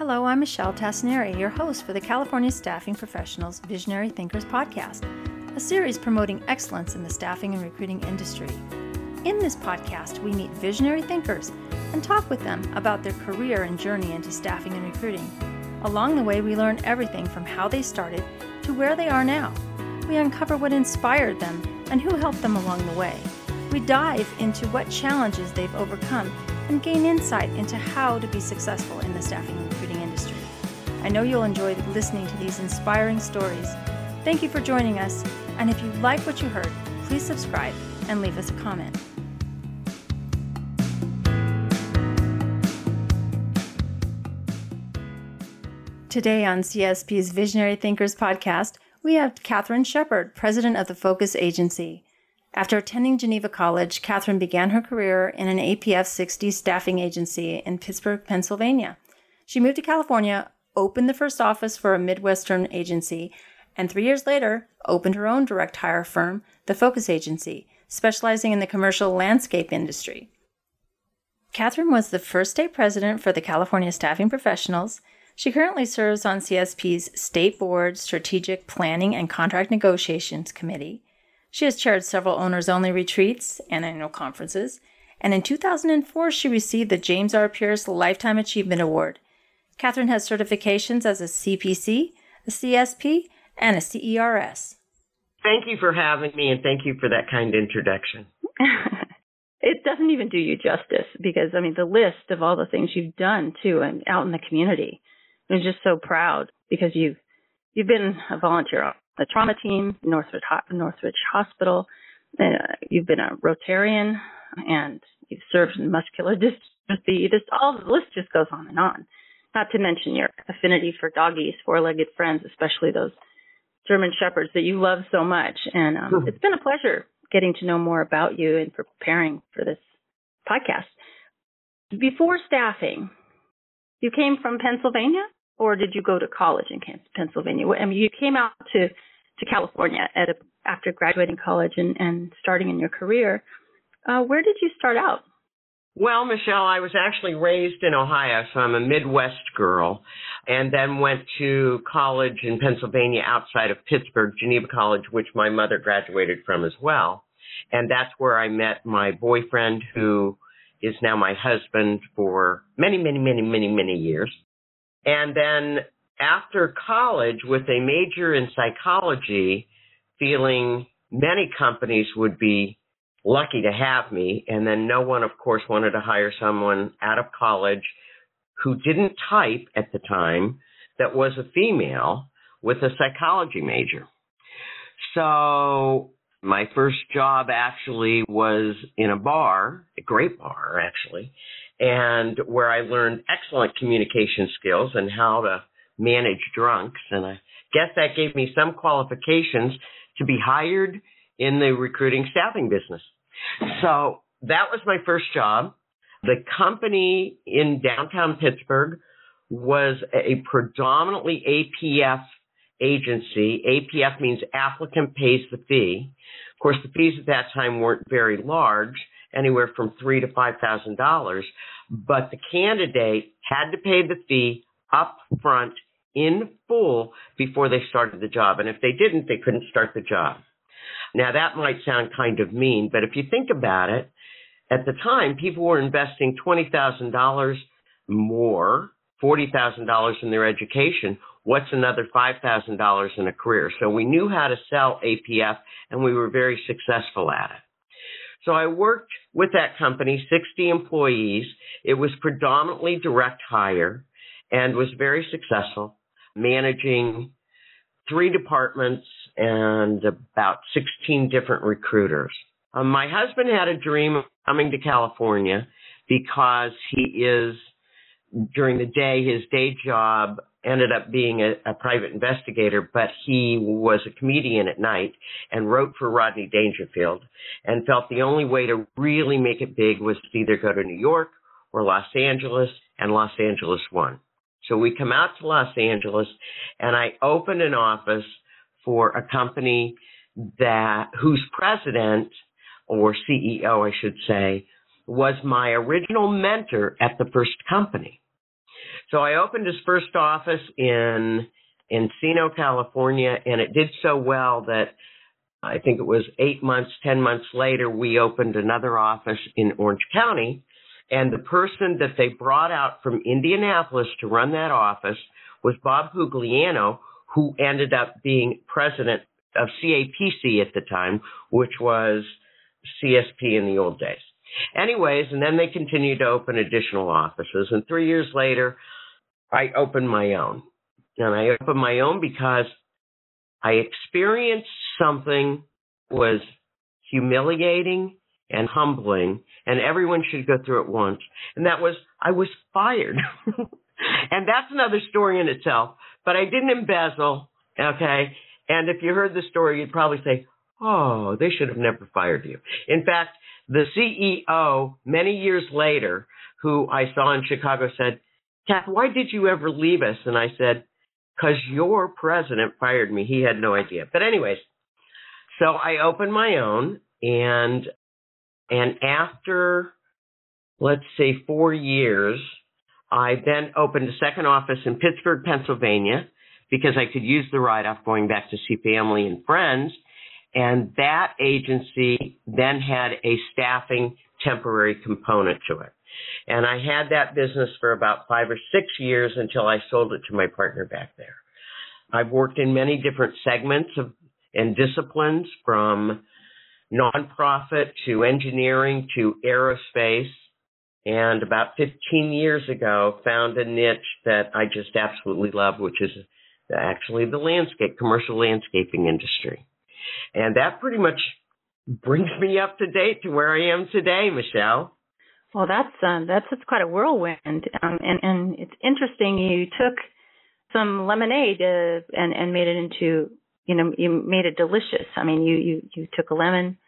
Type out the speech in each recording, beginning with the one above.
Hello, I'm Michelle Tasneri, your host for the California Staffing Professionals Visionary Thinkers podcast, a series promoting excellence in the staffing and recruiting industry. In this podcast, we meet visionary thinkers and talk with them about their career and journey into staffing and recruiting. Along the way, we learn everything from how they started to where they are now. We uncover what inspired them and who helped them along the way. We dive into what challenges they've overcome and gain insight into how to be successful in the staffing. I know you'll enjoy listening to these inspiring stories. Thank you for joining us, and if you like what you heard, please subscribe and leave us a comment. Today on CSP's Visionary Thinkers podcast, we have Catherine Shepard, president of the Focus Agency. After attending Geneva College, Catherine began her career in an APF 60 staffing agency in Pittsburgh, Pennsylvania. She moved to California, opened the first office for a Midwestern agency, and three years later opened her own direct hire firm, the Focus Agency, specializing in the commercial landscape industry. Catherine was the first state president for the California Staffing Professionals. She currently serves on CSP's State Board Strategic Planning and Contract Negotiations Committee she has chaired several owners only retreats and annual conferences, and in 2004 she received the James R. Pierce Lifetime Achievement Award. Katherine has certifications as a CPC, a CSP, and a CERS. Thank you for having me, and thank you for that kind introduction. it doesn't even do you justice because, I mean, the list of all the things you've done too, and out in the community. I'm just so proud because you've you've been a volunteer on the trauma team, Northridge, Northridge Hospital. Uh, you've been a Rotarian, and you've served in muscular dystrophy. This all the list just goes on and on. Not to mention your affinity for doggies, four-legged friends, especially those German shepherds that you love so much. And um, mm-hmm. it's been a pleasure getting to know more about you and preparing for this podcast. Before staffing, you came from Pennsylvania, or did you go to college in Pennsylvania? I mean, you came out to to California at a, after graduating college and, and starting in your career. Uh, where did you start out? Well, Michelle, I was actually raised in Ohio, so I'm a Midwest girl, and then went to college in Pennsylvania outside of Pittsburgh, Geneva College, which my mother graduated from as well. And that's where I met my boyfriend, who is now my husband for many, many, many, many, many years. And then after college with a major in psychology, feeling many companies would be lucky to have me. And then no one, of course, wanted to hire someone out of college who didn't type at the time that was a female with a psychology major. So my first job actually was in a bar, a great bar actually, and where I learned excellent communication skills and how to manage drunks. And I guess that gave me some qualifications to be hired in the recruiting staffing business. So that was my first job. The company in downtown Pittsburgh was a predominantly APF agency. APF means applicant pays the fee. Of course, the fees at that time weren't very large, anywhere from three to five thousand dollars, but the candidate had to pay the fee up front in full before they started the job. And if they didn't, they couldn't start the job. Now that might sound kind of mean, but if you think about it, at the time, people were investing $20,000 more, $40,000 in their education. What's another $5,000 in a career? So we knew how to sell APF and we were very successful at it. So I worked with that company, 60 employees. It was predominantly direct hire and was very successful managing three departments and about 16 different recruiters. Um, my husband had a dream of coming to California because he is, during the day, his day job ended up being a, a private investigator, but he was a comedian at night and wrote for Rodney Dangerfield and felt the only way to really make it big was to either go to New York or Los Angeles, and Los Angeles won. So we come out to Los Angeles and I opened an office for a company that whose president or CEO, I should say, was my original mentor at the first company. So I opened his first office in Encino, California, and it did so well that I think it was eight months, 10 months later, we opened another office in Orange County. And the person that they brought out from Indianapolis to run that office was Bob Pugliano, who ended up being president of CAPC at the time, which was CSP in the old days. Anyways, and then they continued to open additional offices. And three years later, I opened my own. And I opened my own because I experienced something was humiliating and humbling, and everyone should go through it once. And that was I was fired. and that's another story in itself. But I didn't embezzle, okay? And if you heard the story, you'd probably say, oh, they should have never fired you. In fact, the CEO, many years later, who I saw in Chicago said, Kath, why did you ever leave us? And I said, because your president fired me. He had no idea. But anyways, so I opened my own and and after let's say 4 years, I then opened a second office in Pittsburgh, Pennsylvania because I could use the write off going back to see family and friends. And that agency then had a staffing temporary component to it. And I had that business for about five or six years until I sold it to my partner back there. I've worked in many different segments of and disciplines from nonprofit to engineering to aerospace. And about 15 years ago, found a niche that I just absolutely love, which is actually the landscape, commercial landscaping industry. And that pretty much brings me up to date to where I am today, Michelle. Well, that's um, that's it's quite a whirlwind, um, and and it's interesting. You took some lemonade uh, and and made it into you know you made it delicious. I mean, you you you took a lemon,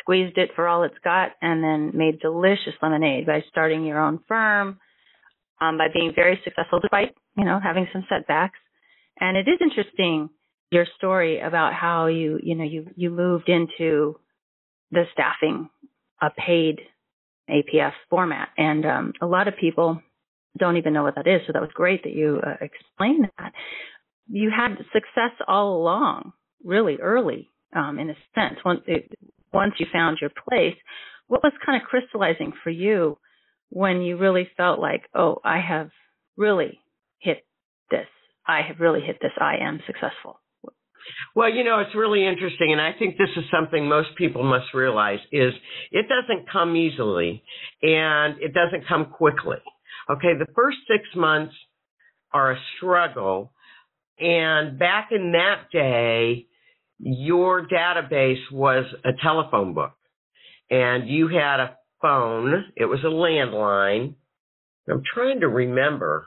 squeezed it for all it's got, and then made delicious lemonade by starting your own firm, um, by being very successful despite you know having some setbacks. And it is interesting your story about how you you know you you moved into the staffing a paid APF format, and um, a lot of people don't even know what that is. So that was great that you uh, explained that. You had success all along, really early, um, in a sense. Once it, once you found your place, what was kind of crystallizing for you when you really felt like, oh, I have really hit this. I have really hit this. I am successful. Well, you know, it's really interesting, and I think this is something most people must realize is it doesn't come easily and it doesn't come quickly. Okay, the first six months are a struggle, and back in that day, your database was a telephone book, and you had a phone. It was a landline. I'm trying to remember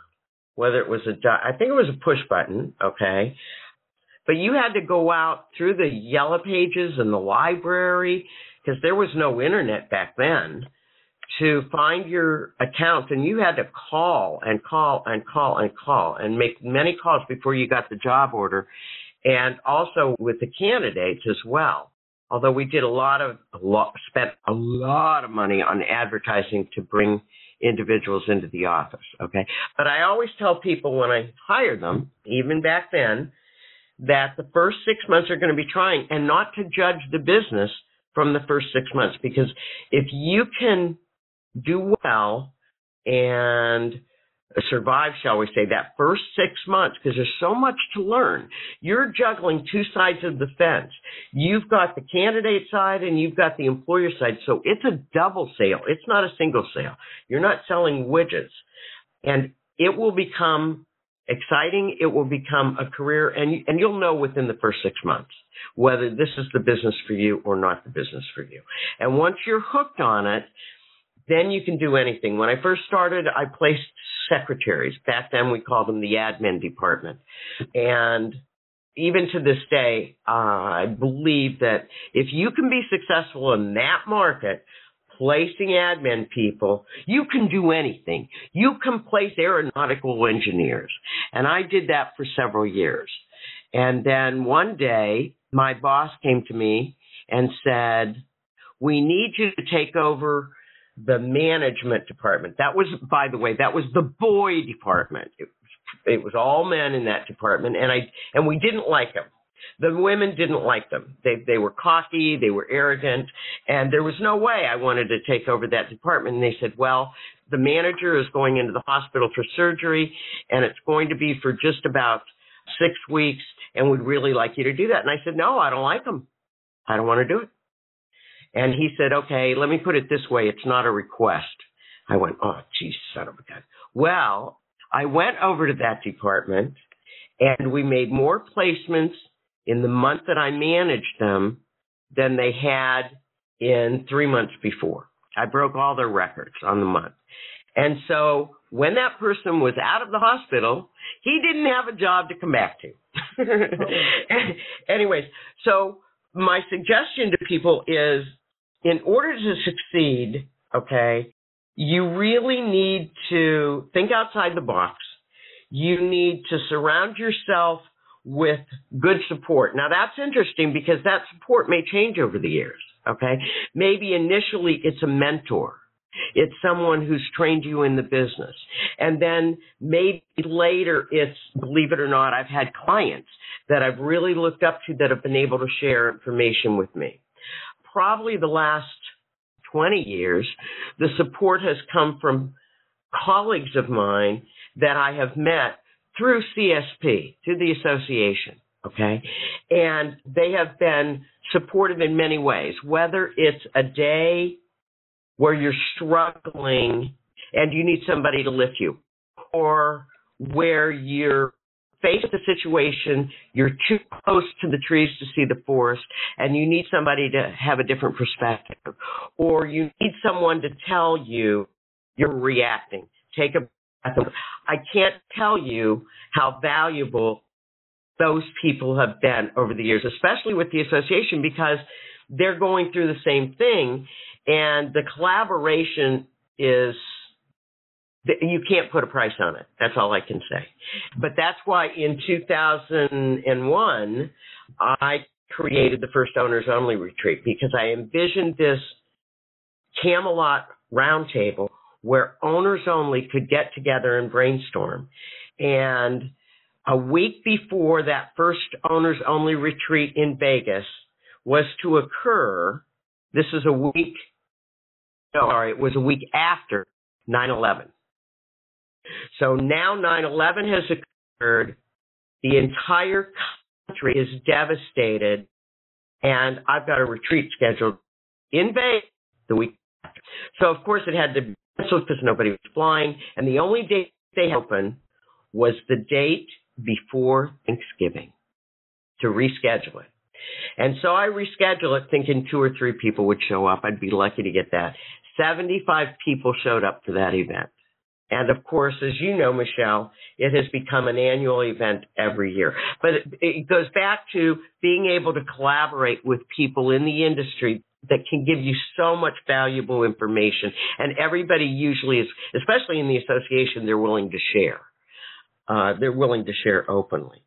whether it was a, I think it was a push button. Okay. But you had to go out through the yellow pages and the library because there was no internet back then to find your account and you had to call and call and call and call and make many calls before you got the job order and also with the candidates as well. Although we did a lot of a lot spent a lot of money on advertising to bring individuals into the office okay? But i always tell people when i hire them even back then that the first six months are going to be trying and not to judge the business from the first six months because if you can do well and survive, shall we say, that first six months, because there's so much to learn. You're juggling two sides of the fence. You've got the candidate side and you've got the employer side. So it's a double sale. It's not a single sale. You're not selling widgets. And it will become exciting. It will become a career, and and you'll know within the first six months whether this is the business for you or not the business for you. And once you're hooked on it, then you can do anything. When I first started, I placed secretaries. Back then, we called them the admin department, and even to this day, uh, I believe that if you can be successful in that market, placing admin people, you can do anything. You can place aeronautical engineers. And I did that for several years. And then one day, my boss came to me and said, We need you to take over the management department. That was, by the way, that was the boy department. It, it was all men in that department, and I and we didn't like them. The women didn't like them. They they were cocky, they were arrogant, and there was no way I wanted to take over that department. And they said, "Well, the manager is going into the hospital for surgery, and it's going to be for just about six weeks, and we'd really like you to do that." And I said, "No, I don't like them. I don't want to do it." And he said, "Okay, let me put it this way: it's not a request." I went, "Oh, geez, son of a gun." Well, I went over to that department, and we made more placements in the month that I managed them than they had in three months before. I broke all their records on the month. And so when that person was out of the hospital, he didn't have a job to come back to. Oh. Anyways, so my suggestion to people is in order to succeed, okay, you really need to think outside the box. You need to surround yourself with good support. Now that's interesting because that support may change over the years. Okay. Maybe initially it's a mentor. It's someone who's trained you in the business. And then maybe later it's, believe it or not, I've had clients that I've really looked up to that have been able to share information with me. Probably the last 20 years, the support has come from colleagues of mine that I have met through CSP, through the association, okay? And they have been supportive in many ways, whether it's a day where you're struggling and you need somebody to lift you, or where you're faced with a situation, you're too close to the trees to see the forest, and you need somebody to have a different perspective, or you need someone to tell you you're reacting. Take a I can't tell you how valuable those people have been over the years, especially with the association, because they're going through the same thing and the collaboration is you can't put a price on it. That's all I can say. But that's why in 2001, I created the first owners only retreat because I envisioned this Camelot roundtable where owners only could get together and brainstorm. And a week before that first owners only retreat in Vegas was to occur, this is a week, no, sorry, it was a week after 9-11. So now 9-11 has occurred. The entire country is devastated. And I've got a retreat scheduled in Vegas the week after. So of course it had to be canceled because nobody was flying, and the only date they open was the date before Thanksgiving to reschedule it. And so I rescheduled it thinking two or three people would show up. I'd be lucky to get that. 75 people showed up for that event. And of course, as you know, Michelle, it has become an annual event every year. But it, it goes back to being able to collaborate with people in the industry that can give you so much valuable information. And everybody usually is, especially in the association, they're willing to share. Uh, they're willing to share openly.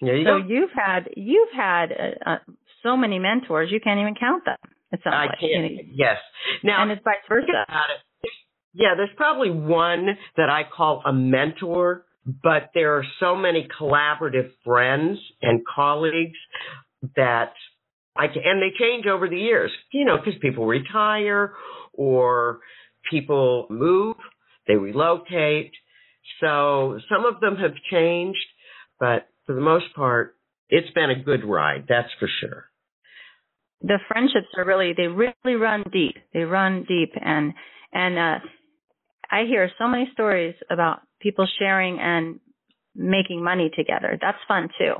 You so go. you've had you've had uh, uh, so many mentors you can't even count them. It sounds I like. can. You know, yes. Now and it's vice versa. Yeah, there's probably one that I call a mentor, but there are so many collaborative friends and colleagues that I can, and they change over the years, you know, because people retire or people move, they relocate. So some of them have changed, but for the most part, it's been a good ride, that's for sure. The friendships are really they really run deep. They run deep and and uh I hear so many stories about people sharing and making money together. That's fun too.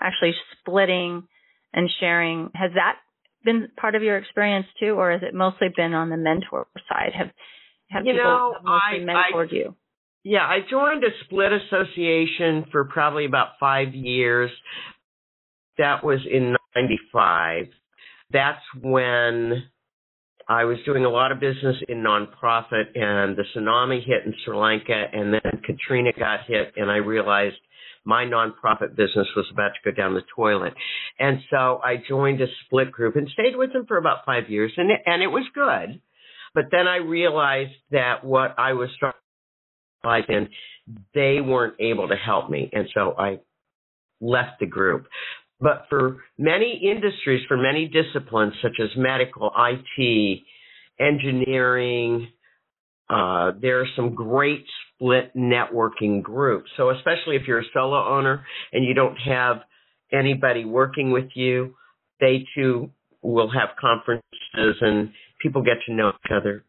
Actually splitting and sharing. Has that been part of your experience too, or has it mostly been on the mentor side? Have have you people know, mostly I, mentored I, you? Yeah, I joined a split association for probably about five years. That was in '95. That's when I was doing a lot of business in nonprofit, and the tsunami hit in Sri Lanka, and then Katrina got hit, and I realized my nonprofit business was about to go down the toilet. And so I joined a split group and stayed with them for about five years and it, and it was good. But then I realized that what I was trying in, they weren't able to help me. And so I left the group. But for many industries, for many disciplines such as medical, IT, engineering, uh, there are some great split networking groups. So especially if you're a solo owner and you don't have anybody working with you, they too will have conferences and people get to know each other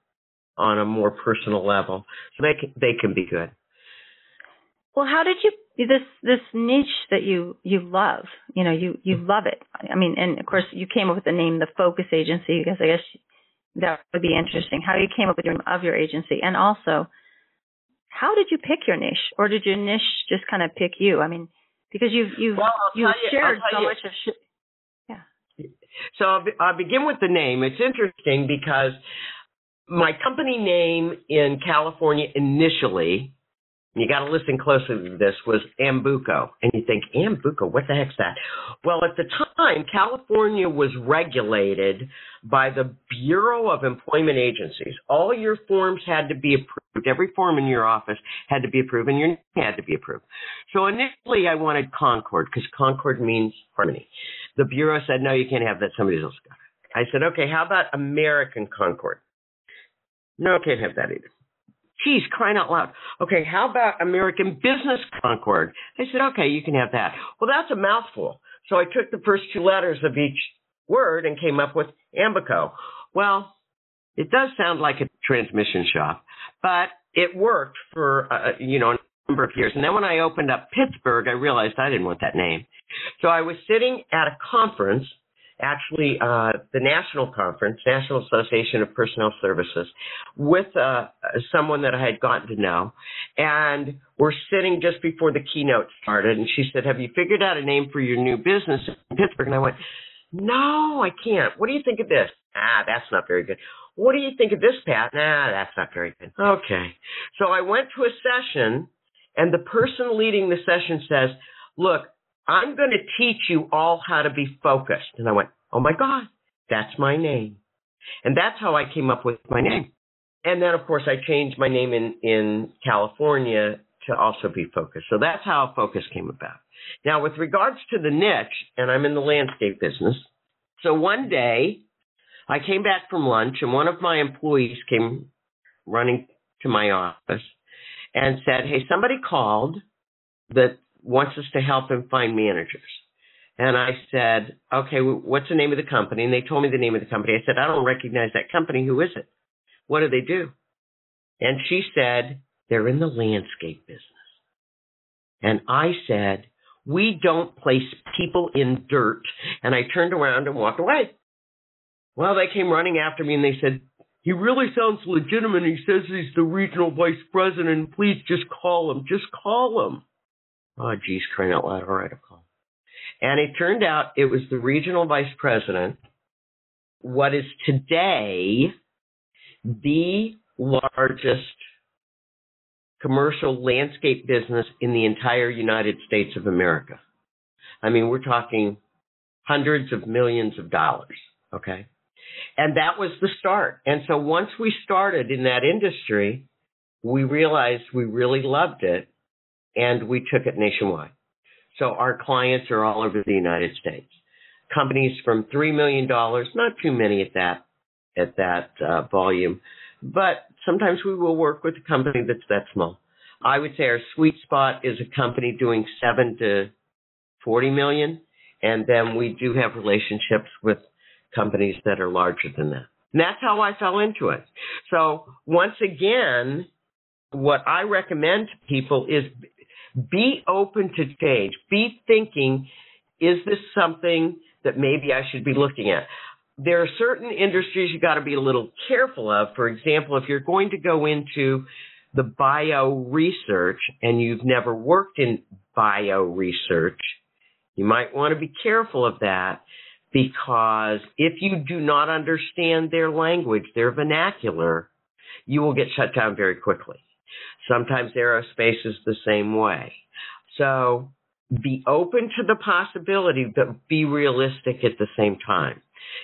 on a more personal level. So they can, they can be good. Well, how did you this this niche that you you love? You know, you you love it. I mean, and of course, you came up with the name the Focus Agency because I guess that would be interesting. How you came up with your of your agency, and also, how did you pick your niche, or did your niche just kind of pick you? I mean, because you've you've well, you've shared so you. much of. Sh- yeah. So I'll, be, I'll begin with the name. It's interesting because my company name in California initially you got to listen closely to this, was Ambuco. And you think, Ambuco, what the heck's that? Well, at the time, California was regulated by the Bureau of Employment Agencies. All your forms had to be approved. Every form in your office had to be approved, and your name had to be approved. So initially, I wanted Concord because Concord means harmony. The Bureau said, no, you can't have that. Somebody else got it. I said, okay, how about American Concord? No, I can't have that either. Geez, crying out loud. Okay, how about American Business Concord? I said, okay, you can have that. Well, that's a mouthful. So I took the first two letters of each word and came up with Ambuco. Well, it does sound like a transmission shop, but it worked for, uh, you know, a number of years. And then when I opened up Pittsburgh, I realized I didn't want that name. So I was sitting at a conference actually uh, the national conference, National Association of Personnel Services, with uh, someone that I had gotten to know, and we're sitting just before the keynote started, and she said, "Have you figured out a name for your new business in Pittsburgh?" And I went, "No, I can't. What do you think of this?" Ah, that's not very good. What do you think of this, Pat? Nah, that's not very good. Okay. So I went to a session, and the person leading the session says, Look, I'm going to teach you all how to be focused. And I went, oh my God, that's my name. And that's how I came up with my name. And then, of course, I changed my name in, in California to also be focused. So that's how focus came about. Now, with regards to the niche, and I'm in the landscape business. So one day I came back from lunch and one of my employees came running to my office and said, Hey, somebody called that wants us to help him find managers. And I said, okay, what's the name of the company? And they told me the name of the company. I said, I don't recognize that company. Who is it? What do they do? And she said, they're in the landscape business. And I said, we don't place people in dirt. And I turned around and walked away. Well, they came running after me and they said, he really sounds legitimate. He says he's the regional vice president. Please just call him. Just call him. Oh, geez, crying out loud. All right, I'll call. And it turned out it was the regional vice president, what is today the largest commercial landscape business in the entire United States of America. I mean, we're talking hundreds of millions of dollars. Okay. And that was the start. And so once we started in that industry, we realized we really loved it and we took it nationwide. So our clients are all over the United States. Companies from $3 million, not too many at that, at that uh, volume, but sometimes we will work with a company that's that small. I would say our sweet spot is a company doing seven to 40 million. And then we do have relationships with companies that are larger than that. And that's how I fell into it. So once again, what I recommend to people is be open to change. Be thinking, is this something that maybe I should be looking at? There are certain industries you got to be a little careful of. For example, if you're going to go into the bio research and you've never worked in bio research, you might want to be careful of that because if you do not understand their language, their vernacular, you will get shut down very quickly. Sometimes aerospace is the same way. So be open to the possibility, but be realistic at the same time.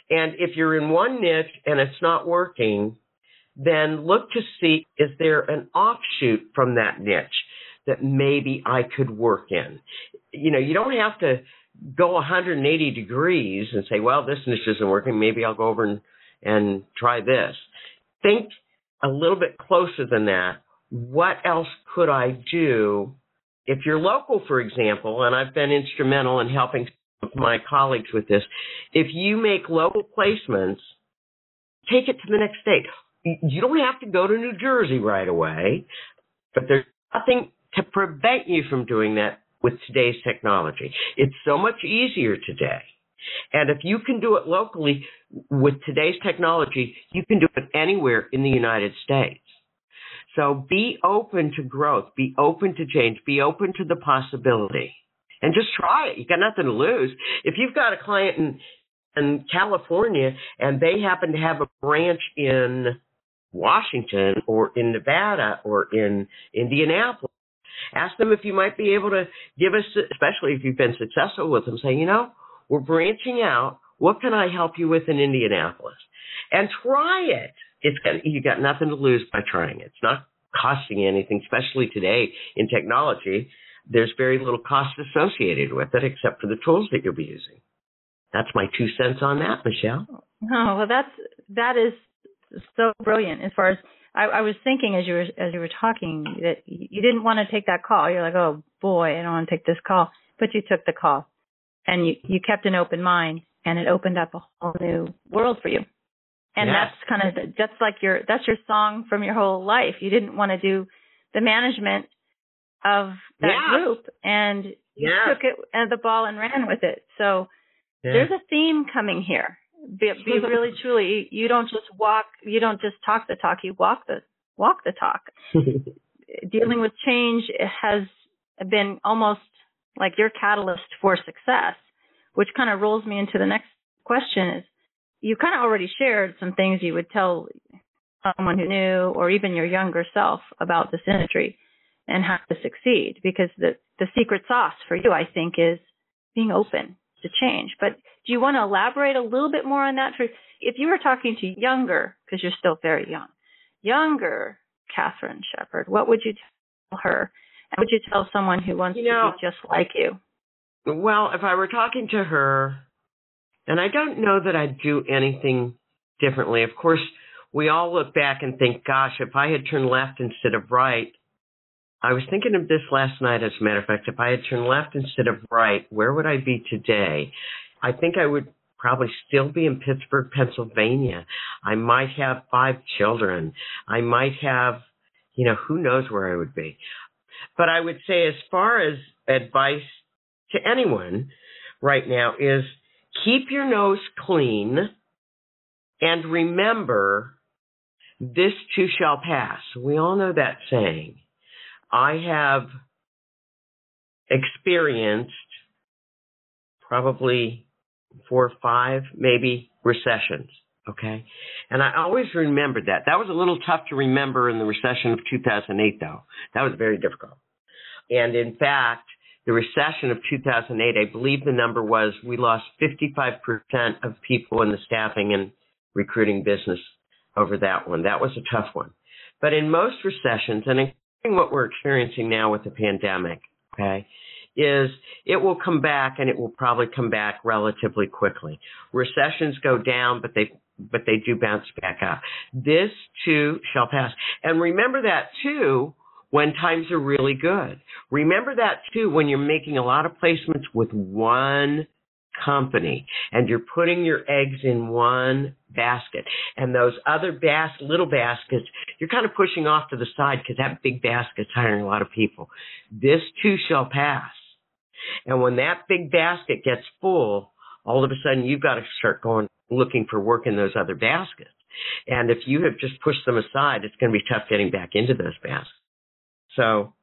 And if you're in one niche and it's not working, then look to see is there an offshoot from that niche that maybe I could work in. You know, you don't have to go 180 degrees and say, well, this niche isn't working. Maybe I'll go over and, and try this. Think a little bit closer than that. What else could I do? If you're local, for example, and I've been instrumental in helping my colleagues with this, if you make local placements, take it to the next state. You don't have to go to New Jersey right away, but there's nothing to prevent you from doing that with today's technology. It's so much easier today. And if you can do it locally with today's technology, you can do it anywhere in the United States. So be open to growth, be open to change, be open to the possibility, and just try it. You got nothing to lose. If you've got a client in, in California and they happen to have a branch in Washington or in Nevada or in Indianapolis, ask them if you might be able to give us, especially if you've been successful with them, say, you know, we're branching out. What can I help you with in Indianapolis? And try it. It's got, you got nothing to lose by trying it. It's not costing you anything, especially today in technology. There's very little cost associated with it except for the tools that you'll be using. That's my two cents on that, Michelle. Oh, well, that's, that is so brilliant as far as I, I was thinking as you were as you were talking that you didn't want to take that call. You're like, oh boy, I don't want to take this call, but you took the call, and you you kept an open mind, and it opened up a whole new world for you. And yes. that's kind of that's like your that's your song from your whole life. You didn't want to do the management of that yeah. group, and you yeah. took it and the ball and ran with it. So yeah. there's a theme coming here be, be really truly you don't just walk you don't just talk the talk you walk the walk the talk dealing with change has been almost like your catalyst for success which kind of rolls me into the next question is you kind of already shared some things you would tell someone who knew or even your younger self about this industry and how to succeed because the the secret sauce for you i think is being open to change but do you want to elaborate a little bit more on that? For if you were talking to younger, because you're still very young, younger Catherine Shepard, what would you tell her? And would you tell someone who wants you know, to be just like you? Well, if I were talking to her, and I don't know that I'd do anything differently. Of course, we all look back and think, gosh, if I had turned left instead of right, I was thinking of this last night, as a matter of fact. If I had turned left instead of right, where would I be today? I think I would probably still be in Pittsburgh, Pennsylvania. I might have five children. I might have, you know, who knows where I would be. But I would say, as far as advice to anyone right now, is keep your nose clean and remember this too shall pass. We all know that saying. I have experienced probably four or five, maybe recessions. Okay. And I always remembered that. That was a little tough to remember in the recession of 2008, though. That was very difficult. And in fact, the recession of 2008, I believe the number was we lost 55% of people in the staffing and recruiting business over that one. That was a tough one. But in most recessions, and including what we're experiencing now with the pandemic, okay, is it will come back and it will probably come back relatively quickly. Recessions go down, but they but they do bounce back up. This too shall pass. And remember that too when times are really good. Remember that too when you're making a lot of placements with one company and you're putting your eggs in one basket and those other bas- little baskets you're kind of pushing off to the side because that big basket's hiring a lot of people this too shall pass and when that big basket gets full, all of a sudden you've got to start going looking for work in those other baskets. And if you have just pushed them aside, it's going to be tough getting back into those baskets. So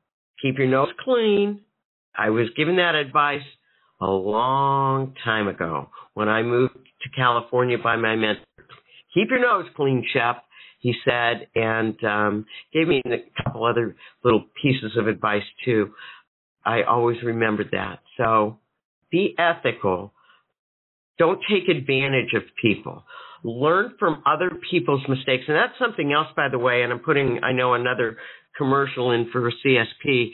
keep your nose clean. I was given that advice a long time ago when I moved to California by my mentor. Keep your nose clean, Shep, he said, and um, gave me a couple other little pieces of advice too. I always remembered that. So be ethical. Don't take advantage of people. Learn from other people's mistakes. And that's something else, by the way, and I'm putting, I know, another commercial in for CSP,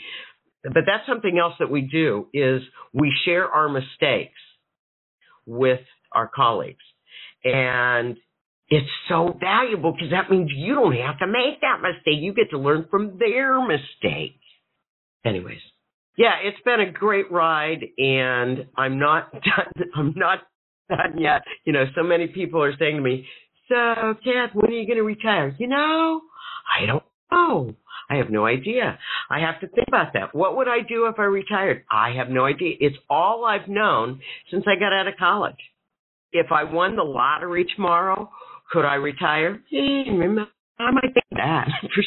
but that's something else that we do is we share our mistakes with our colleagues. And it's so valuable because that means you don't have to make that mistake. You get to learn from their mistake. Anyways, yeah, it's been a great ride and I'm not done. I'm not done yet. You know, so many people are saying to me, so Kath, when are you going to retire? You know, I don't know. I have no idea. I have to think about that. What would I do if I retired? I have no idea. It's all I've known since I got out of college. If I won the lottery tomorrow, could I retire? I might think that for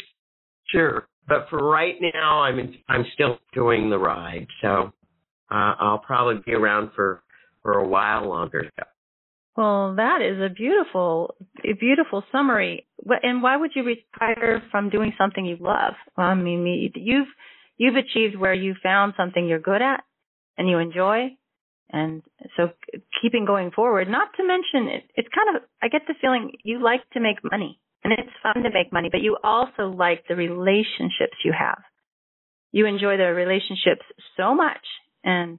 sure. But for right now, I'm in, I'm still doing the ride, so uh, I'll probably be around for for a while longer. Well, that is a beautiful, a beautiful summary. And why would you retire from doing something you love? Well, I mean, you've you've achieved where you found something you're good at and you enjoy, and so keeping going forward. Not to mention, it, it's kind of I get the feeling you like to make money, and it's fun to make money, but you also like the relationships you have. You enjoy the relationships so much, and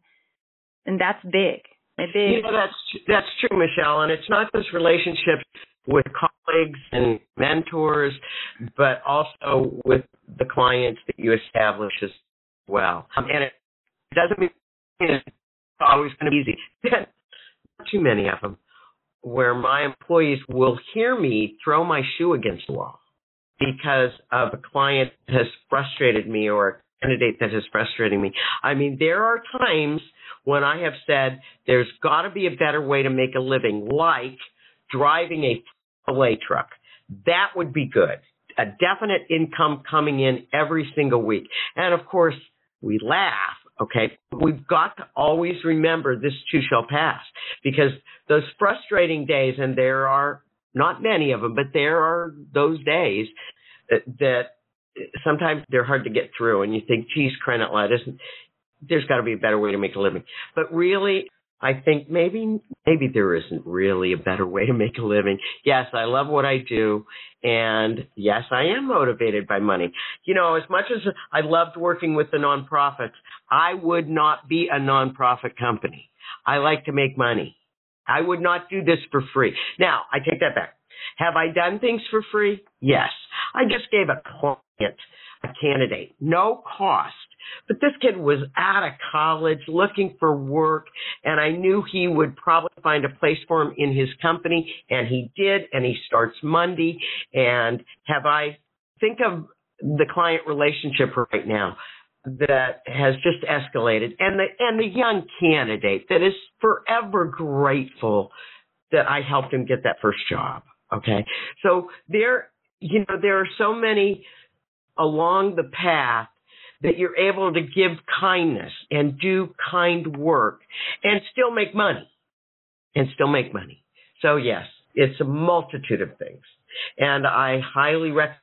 and that's big big. You know, that's that's true, Michelle, and it's not just relationships with colleagues and mentors, but also with the clients that you establish as well. Um, and it doesn't mean it's always going to be easy. not too many of them where my employees will hear me throw my shoe against the wall because of a client has frustrated me or candidate that has frustrated me. I mean, there are times when I have said there's got to be a better way to make a living, like driving a filet truck. That would be good. A definite income coming in every single week. And of course, we laugh, okay? We've got to always remember this too shall pass because those frustrating days, and there are not many of them, but there are those days that, that sometimes they're hard to get through and you think, geez, crying out loud, isn't, there's got to be a better way to make a living. But really, I think maybe maybe there isn't really a better way to make a living. Yes, I love what I do and yes, I am motivated by money. You know, as much as I loved working with the nonprofits, I would not be a nonprofit company. I like to make money. I would not do this for free. Now, I take that back. Have I done things for free? Yes. I just gave a client, a candidate, no cost but this kid was out of college looking for work, and I knew he would probably find a place for him in his company, and he did, and he starts Monday. And have I think of the client relationship right now that has just escalated, and the and the young candidate that is forever grateful that I helped him get that first job. Okay, so there, you know, there are so many along the path that you're able to give kindness and do kind work and still make money and still make money. So yes, it's a multitude of things. And I highly recommend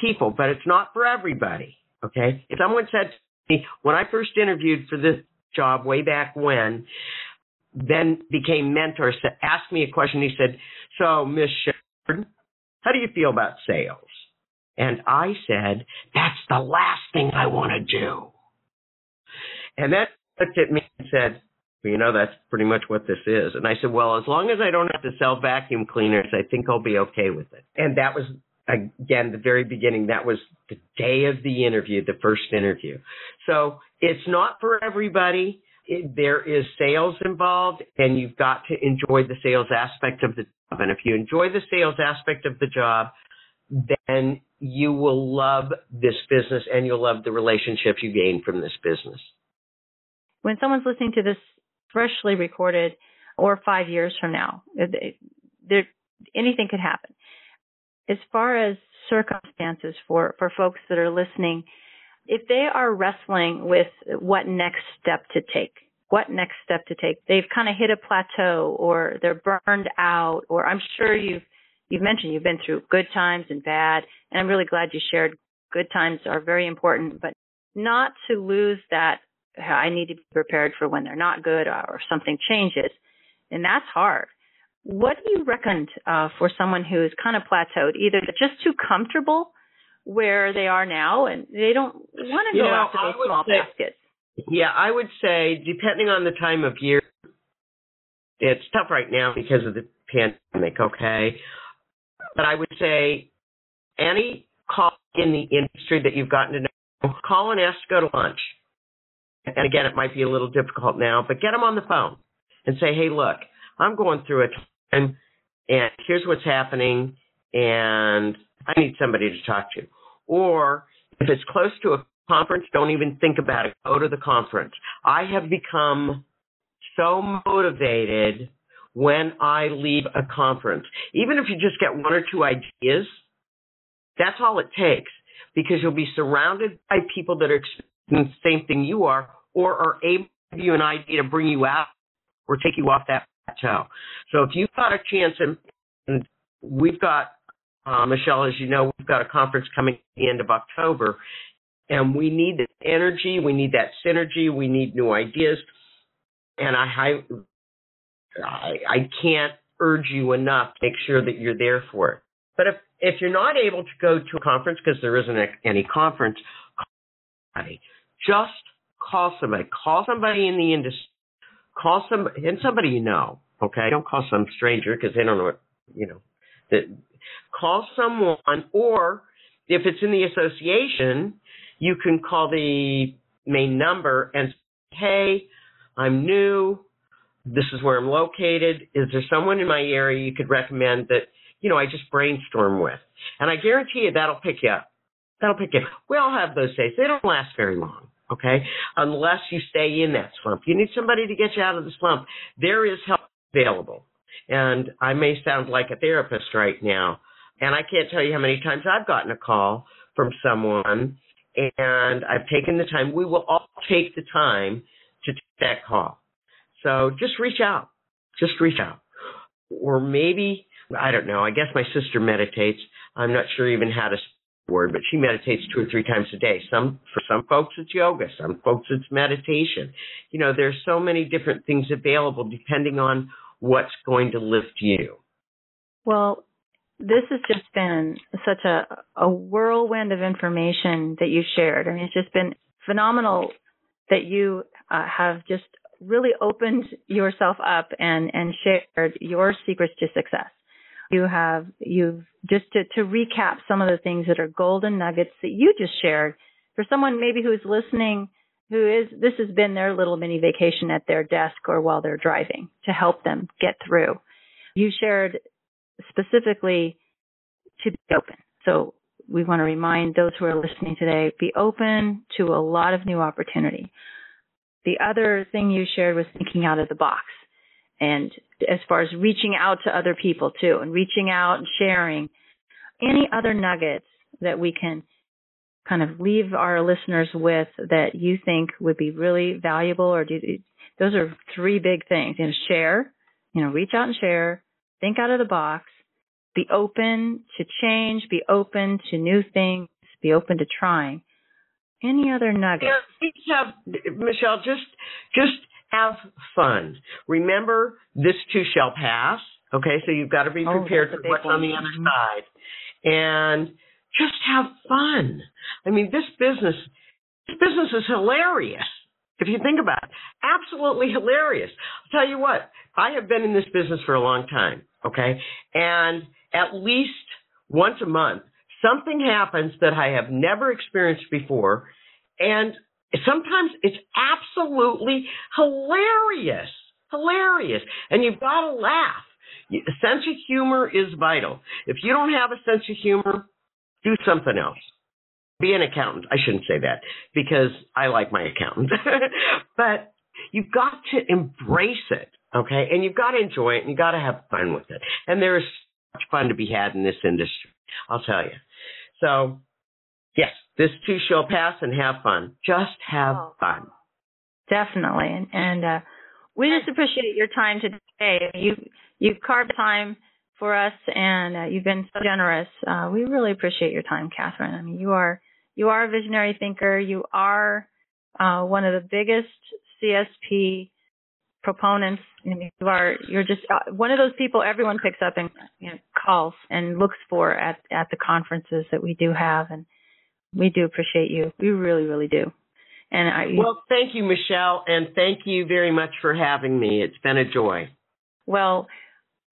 people, but it's not for everybody. Okay. Someone said to me when I first interviewed for this job way back when, then became mentor, to asked me a question. He said, so Miss Shepard, how do you feel about sales? And I said, that's the last thing I want to do. And that looked at me and said, well, you know, that's pretty much what this is. And I said, well, as long as I don't have to sell vacuum cleaners, I think I'll be okay with it. And that was, again, the very beginning. That was the day of the interview, the first interview. So it's not for everybody. It, there is sales involved and you've got to enjoy the sales aspect of the job. And if you enjoy the sales aspect of the job, then you will love this business and you'll love the relationships you gain from this business. When someone's listening to this freshly recorded or five years from now, anything could happen. As far as circumstances for, for folks that are listening, if they are wrestling with what next step to take, what next step to take, they've kind of hit a plateau or they're burned out, or I'm sure you've you've mentioned you've been through good times and bad, and I'm really glad you shared good times are very important, but not to lose that I need to be prepared for when they're not good or something changes. And that's hard. what do you recommend uh, for someone who's kind of plateaued, either just too comfortable where they are now and they don't want to go know, after those small say, baskets? Yeah, I would say depending on the time of year, it's tough right now because of the pandemic. Okay, but I would say any call in the industry that you've gotten to know, call and ask to go to lunch. And again, it might be a little difficult now, but get them on the phone and say, "Hey, look, I'm going through a time, and here's what's happening, and I need somebody to talk to." Or if it's close to a conference, don't even think about it. Go to the conference. I have become so motivated when I leave a conference. Even if you just get one or two ideas, that's all it takes because you'll be surrounded by people that are experiencing the same thing you are or are able to give you an idea to bring you out or take you off that plateau. So if you've got a chance and, and we've got uh, Michelle, as you know, we've got a conference coming at the end of October, and we need the energy, we need that synergy, we need new ideas, and I, I, I can't urge you enough to make sure that you're there for it. But if if you're not able to go to a conference because there isn't a, any conference. Just call somebody. Call somebody in the industry. Call some and somebody you know. Okay, don't call some stranger because they don't know what you know. That call someone, or if it's in the association, you can call the main number and say, hey, I'm new. This is where I'm located. Is there someone in my area you could recommend that, you know, I just brainstorm with? And I guarantee you that'll pick you up. That'll pick you up. We all have those days. They don't last very long, okay? Unless you stay in that slump. You need somebody to get you out of the slump. There is help available. And I may sound like a therapist right now, and I can't tell you how many times I've gotten a call from someone and I've taken the time. We will all take the time to take that call. So just reach out. Just reach out. Or maybe, I don't know, I guess my sister meditates. I'm not sure even how to word, but she meditates two or three times a day. Some for some folks it's yoga, some folks it's meditation. You know, there's so many different things available depending on what's going to lift you. Well, this has just been such a, a whirlwind of information that you shared. I mean, it's just been phenomenal that you uh, have just really opened yourself up and, and shared your secrets to success. You have, you've just to, to recap some of the things that are golden nuggets that you just shared for someone maybe who's listening who is, this has been their little mini vacation at their desk or while they're driving to help them get through. You shared specifically to be open. So we want to remind those who are listening today, be open to a lot of new opportunity. The other thing you shared was thinking out of the box. And as far as reaching out to other people too, and reaching out and sharing any other nuggets that we can kind of leave our listeners with that you think would be really valuable or do those are three big things. You know, share, you know, reach out and share, think out of the box, be open to change, be open to new things, be open to trying. Any other nuggets? Michelle, just just have fun. Remember, this too shall pass. Okay, so you've got to be oh, prepared oh, for what's one. on the other side, and just have fun. I mean, this business, this business is hilarious. If you think about it, absolutely hilarious. I'll tell you what, I have been in this business for a long time. Okay, and at least once a month, something happens that I have never experienced before. And sometimes it's absolutely hilarious. Hilarious. And you've got to laugh. A sense of humor is vital. If you don't have a sense of humor, do something else. Be an accountant. I shouldn't say that because I like my accountant. but you've got to embrace it, okay? And you've got to enjoy it and you've got to have fun with it. And there's much fun to be had in this industry. I'll tell you. So, yes, this too shall pass and have fun. Just have oh, fun. Definitely. And, and uh, we just appreciate your time today. You you've carved time for us, and uh, you've been so generous. Uh, we really appreciate your time, Catherine. I mean, you are you are a visionary thinker. You are uh, one of the biggest CSP proponents. You are you're just uh, one of those people everyone picks up and you know, calls and looks for at at the conferences that we do have, and we do appreciate you. We really, really do. And I well, thank you, Michelle, and thank you very much for having me. It's been a joy. Well,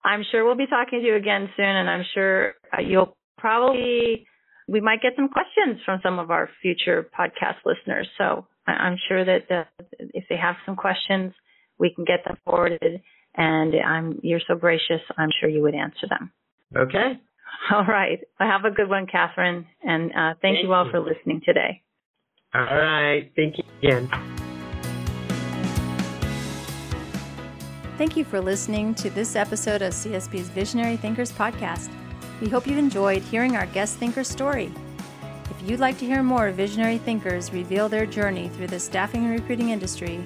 I'm sure we'll be talking to you again soon, and I'm sure uh, you'll probably we might get some questions from some of our future podcast listeners. So I'm sure that uh, if they have some questions, we can get them forwarded. And I'm you're so gracious. I'm sure you would answer them. Okay. All right. Well, have a good one, Catherine, and uh, thank, thank you all you. for listening today. All right. Thank you again. Thank you for listening to this episode of CSP's Visionary Thinkers podcast. We hope you enjoyed hearing our guest thinker's story. If you'd like to hear more visionary thinkers reveal their journey through the staffing and recruiting industry,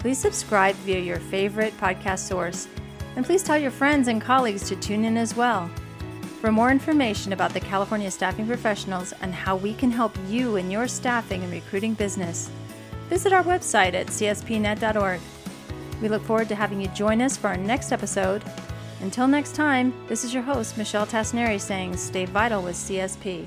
please subscribe via your favorite podcast source, and please tell your friends and colleagues to tune in as well. For more information about the California staffing professionals and how we can help you in your staffing and recruiting business, visit our website at cspnet.org. We look forward to having you join us for our next episode. Until next time, this is your host, Michelle Tasneri, saying stay vital with CSP.